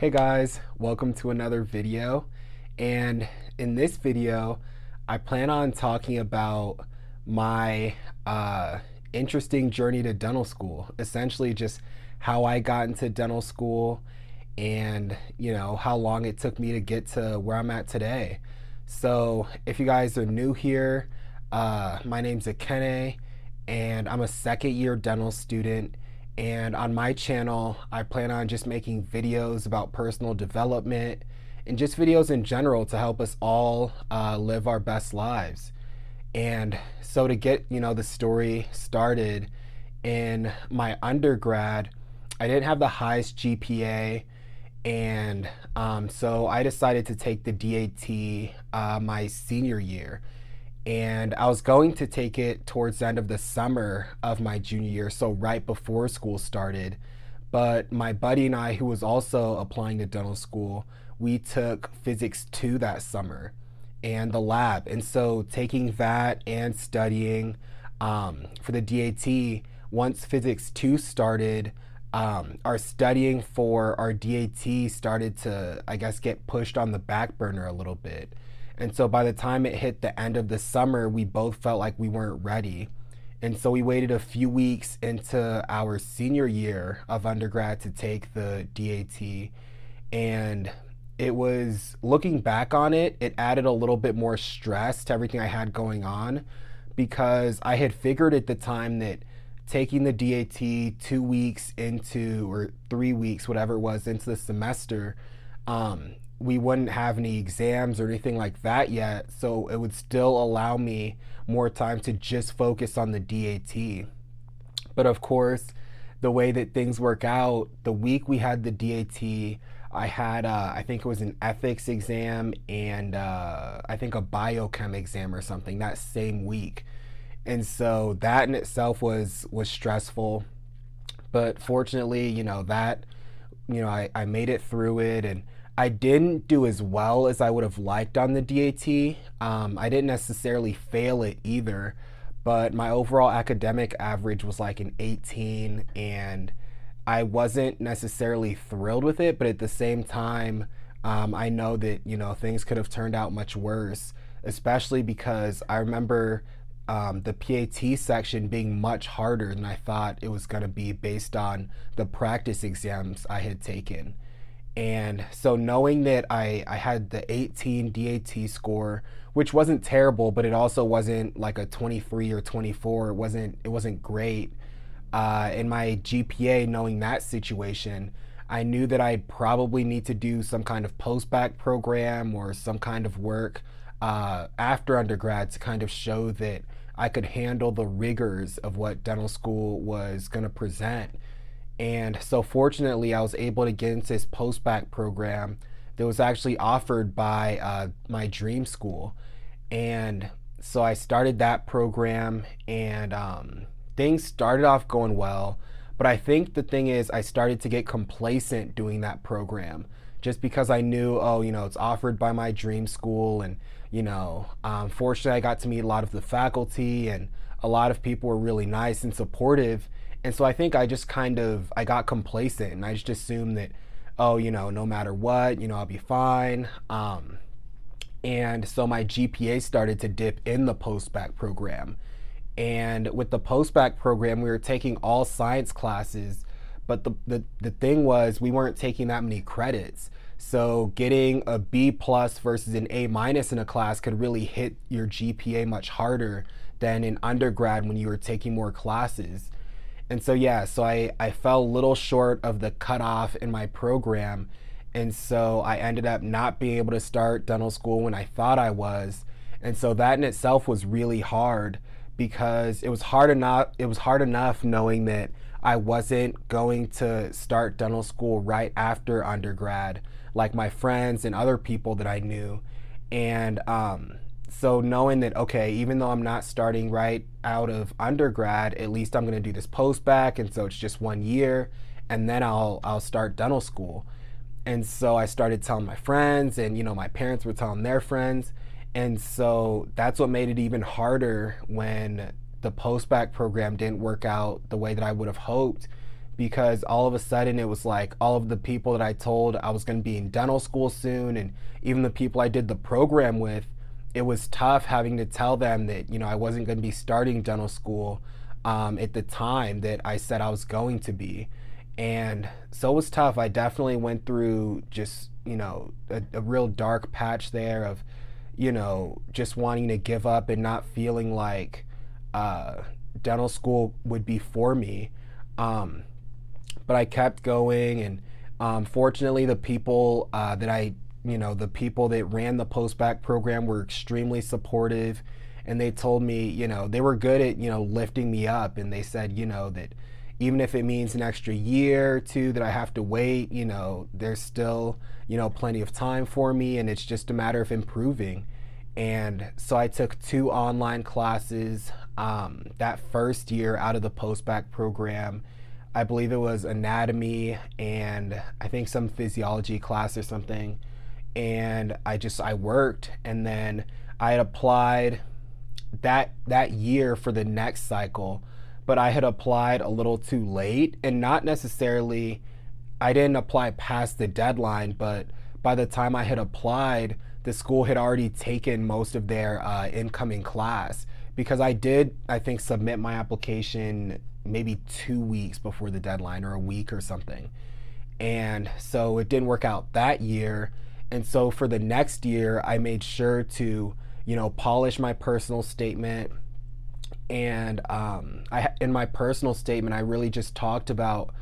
Hey guys, welcome to another video. And in this video, I plan on talking about my uh, interesting journey to dental school. Essentially, just how I got into dental school and, you know, how long it took me to get to where I'm at today. So, if you guys are new here, uh, my name's Akene, and I'm a second year dental student and on my channel, I plan on just making videos about personal development and just videos in general to help us all uh, live our best lives. And so to get, you know, the story started in my undergrad, I didn't have the highest GPA. And um, so I decided to take the DAT uh, my senior year and I was going to take it towards the end of the summer of my junior year, so right before school started. But my buddy and I, who was also applying to dental school, we took physics 2 that summer and the lab. And so taking that and studying um, for the DAT, once physics 2 started, um, our studying for our DAT started to, I guess, get pushed on the back burner a little bit. And so by the time it hit the end of the summer, we both felt like we weren't ready. And so we waited a few weeks into our senior year of undergrad to take the DAT. And it was looking back on it, it added a little bit more stress to everything I had going on because I had figured at the time that taking the DAT two weeks into or three weeks, whatever it was, into the semester, um, we wouldn't have any exams or anything like that yet, so it would still allow me more time to just focus on the DAT. But of course, the way that things work out, the week we had the DAT, I had, uh, I think it was an ethics exam and uh, I think a biochem exam or something that same week. And so that in itself was was stressful. But fortunately, you know, that, you know, I, I made it through it and I didn't do as well as I would have liked on the DAT. Um, I didn't necessarily fail it either, but my overall academic average was like an 18, and I wasn't necessarily thrilled with it, but at the same time, um, I know that you know things could have turned out much worse, especially because I remember um, the PAT section being much harder than I thought it was going to be based on the practice exams I had taken. And so knowing that I, I had the 18 DAT score, which wasn't terrible, but it also wasn't like a 23 or 24. It wasn't it wasn't great. Uh, in my GPA, knowing that situation, I knew that I'd probably need to do some kind of post-bac program or some kind of work uh, after undergrad to kind of show that I could handle the rigors of what dental school was going to present. And so, fortunately, I was able to get into this post-bac program that was actually offered by uh, my dream school. And so I started that program, and um, things started off going well. But I think the thing is, I started to get complacent doing that program just because I knew, oh, you know, it's offered by my dream school. And, you know, um, fortunately, I got to meet a lot of the faculty, and a lot of people were really nice and supportive and so I think I just kind of I got complacent and I just assumed that oh, you know, no matter what, you know, I'll be fine. Um, and so my GPA started to dip in the post-bac program. And with the post-bac program, we were taking all science classes, but the, the, the thing was we weren't taking that many credits. So getting a B plus versus an A minus in a class could really hit your GPA much harder than in undergrad when you were taking more classes. And so, yeah, so I, I fell a little short of the cutoff in my program. And so I ended up not being able to start dental school when I thought I was. And so that in itself was really hard because it was hard enough it was hard enough knowing that I wasn't going to start dental school right after undergrad like my friends and other people that I knew and um, so knowing that okay even though I'm not starting right out of undergrad at least I'm going to do this post bac and so it's just one year and then I'll I'll start dental school. And so I started telling my friends and you know my parents were telling their friends and so that's what made it even harder when the post bac program didn't work out the way that I would have hoped because all of a sudden it was like all of the people that I told I was going to be in dental school soon and even the people I did the program with it was tough having to tell them that you know I wasn't going to be starting dental school um, at the time that I said I was going to be and so it was tough I definitely went through just you know a, a real dark patch there of you know, just wanting to give up and not feeling like uh, dental school would be for me. Um, but I kept going, and um, fortunately, the people uh, that I, you know, the people that ran the post bac program were extremely supportive, and they told me, you know, they were good at, you know, lifting me up, and they said, you know, that even if it means an extra year or two that I have to wait, you know, there's still, you know, plenty of time for me and it's just a matter of improving. And so I took two online classes um, that first year out of the post bac program. I believe it was anatomy and I think some physiology class or something. And I just I worked and then I had applied that that year for the next cycle but I had applied a little too late and not necessarily, I didn't apply past the deadline, but by the time I had applied, the school had already taken most of their uh, incoming class because I did, I think, submit my application maybe two weeks before the deadline or a week or something. And so it didn't work out that year. And so for the next year, I made sure to, you know, polish my personal statement and um, I, in my personal statement, I really just talked about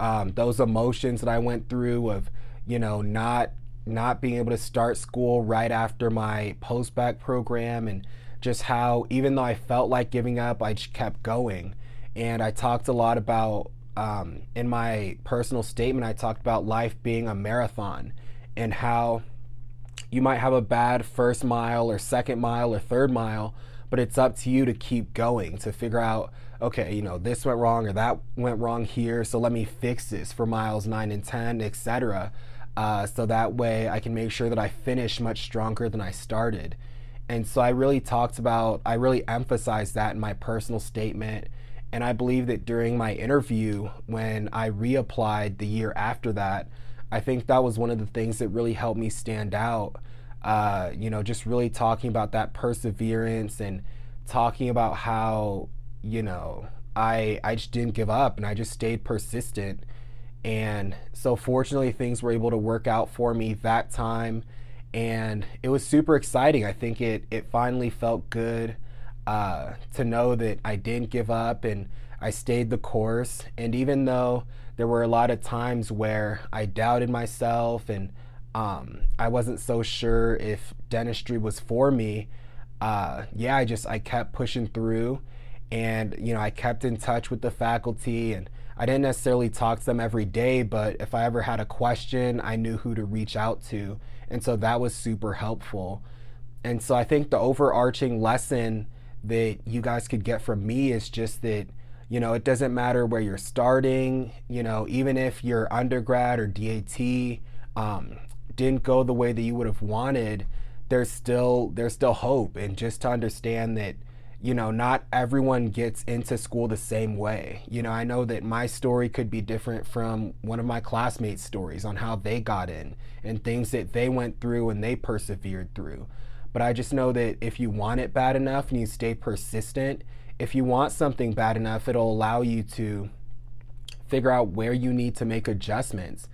um, those emotions that I went through of, you know, not not being able to start school right after my post bac program, and just how even though I felt like giving up, I just kept going. And I talked a lot about um, in my personal statement, I talked about life being a marathon and how you might have a bad first mile or second mile or third mile, but it's up to you to keep going to figure out okay you know this went wrong or that went wrong here so let me fix this for miles 9 and 10 etc uh, so that way i can make sure that i finish much stronger than i started. And so i really talked about i really emphasized that in my personal statement and i believe that during my interview when i reapplied the year after that i think that was one of the things that really helped me stand out uh, you know, just really talking about that perseverance and talking about how, you know, I I just didn't give up and I just stayed persistent. And so fortunately things were able to work out for me that time and it was super exciting. I think it it finally felt good uh, to know that I didn't give up and I stayed the course. And even though there were a lot of times where I doubted myself and um, I wasn't so sure if dentistry was for me. Uh, yeah, I just I kept pushing through, and you know I kept in touch with the faculty, and I didn't necessarily talk to them every day, but if I ever had a question, I knew who to reach out to, and so that was super helpful. And so I think the overarching lesson that you guys could get from me is just that you know it doesn't matter where you're starting you know even if you're undergrad or dat um, didn't go the way that you would have wanted, there's still there's still hope. And just to understand that you know not everyone gets into school the same way. You know i know that my story could be different from one of my classmates stories on how they got in and things that they went through and they persevered through. But i just know that if you want it bad enough and you stay persistent if you want something bad enough it'll allow you to figure out where you need to make adjustments.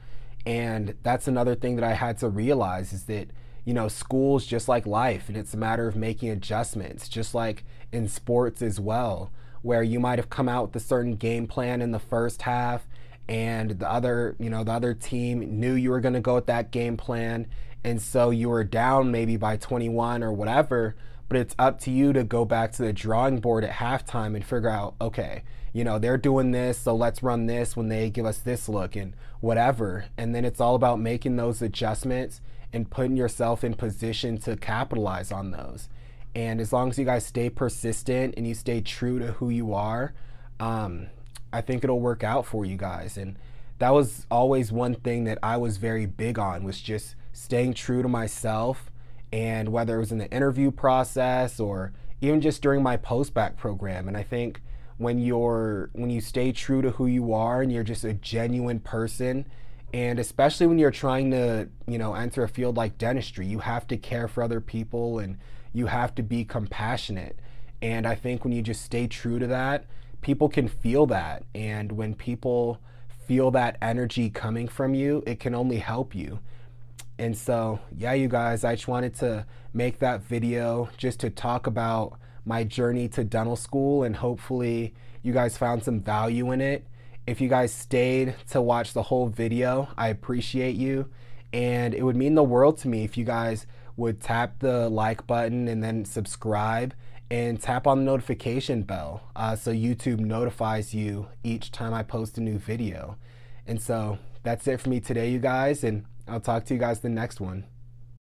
And that's another thing that I had to realize is that, you know, school's just like life and it's a matter of making adjustments, just like in sports as well, where you might have come out with a certain game plan in the first half and the other, you know, the other team knew you were going to go with that game plan and so you were down maybe by 21 or whatever, but it's up to you to go back to the drawing board at halftime and figure out, okay, you know, they're doing this, so let's run this when they give us this look and whatever. And then it's all about making those adjustments and putting yourself in position to capitalize on those. And as long as you guys stay persistent and you stay true to who you are, um, I think it'll work out for you guys. And that was always one thing that I was very big on was just staying true to myself. And whether it was in the interview process or even just during my post-bac program. And I think when you're when you stay true to who you are and you're just a genuine person and especially when you're trying to you know enter a field like dentistry you have to care for other people and you have to be compassionate. And i think when you just stay true to that people can feel that. And when people feel that energy coming from you it can only help you and so yeah you guys i just wanted to make that video just to talk about my journey to dental school, and hopefully, you guys found some value in it. If you guys stayed to watch the whole video, I appreciate you. And it would mean the world to me if you guys would tap the like button and then subscribe and tap on the notification bell uh, so YouTube notifies you each time I post a new video. And so that's it for me today, you guys, and I'll talk to you guys the next one.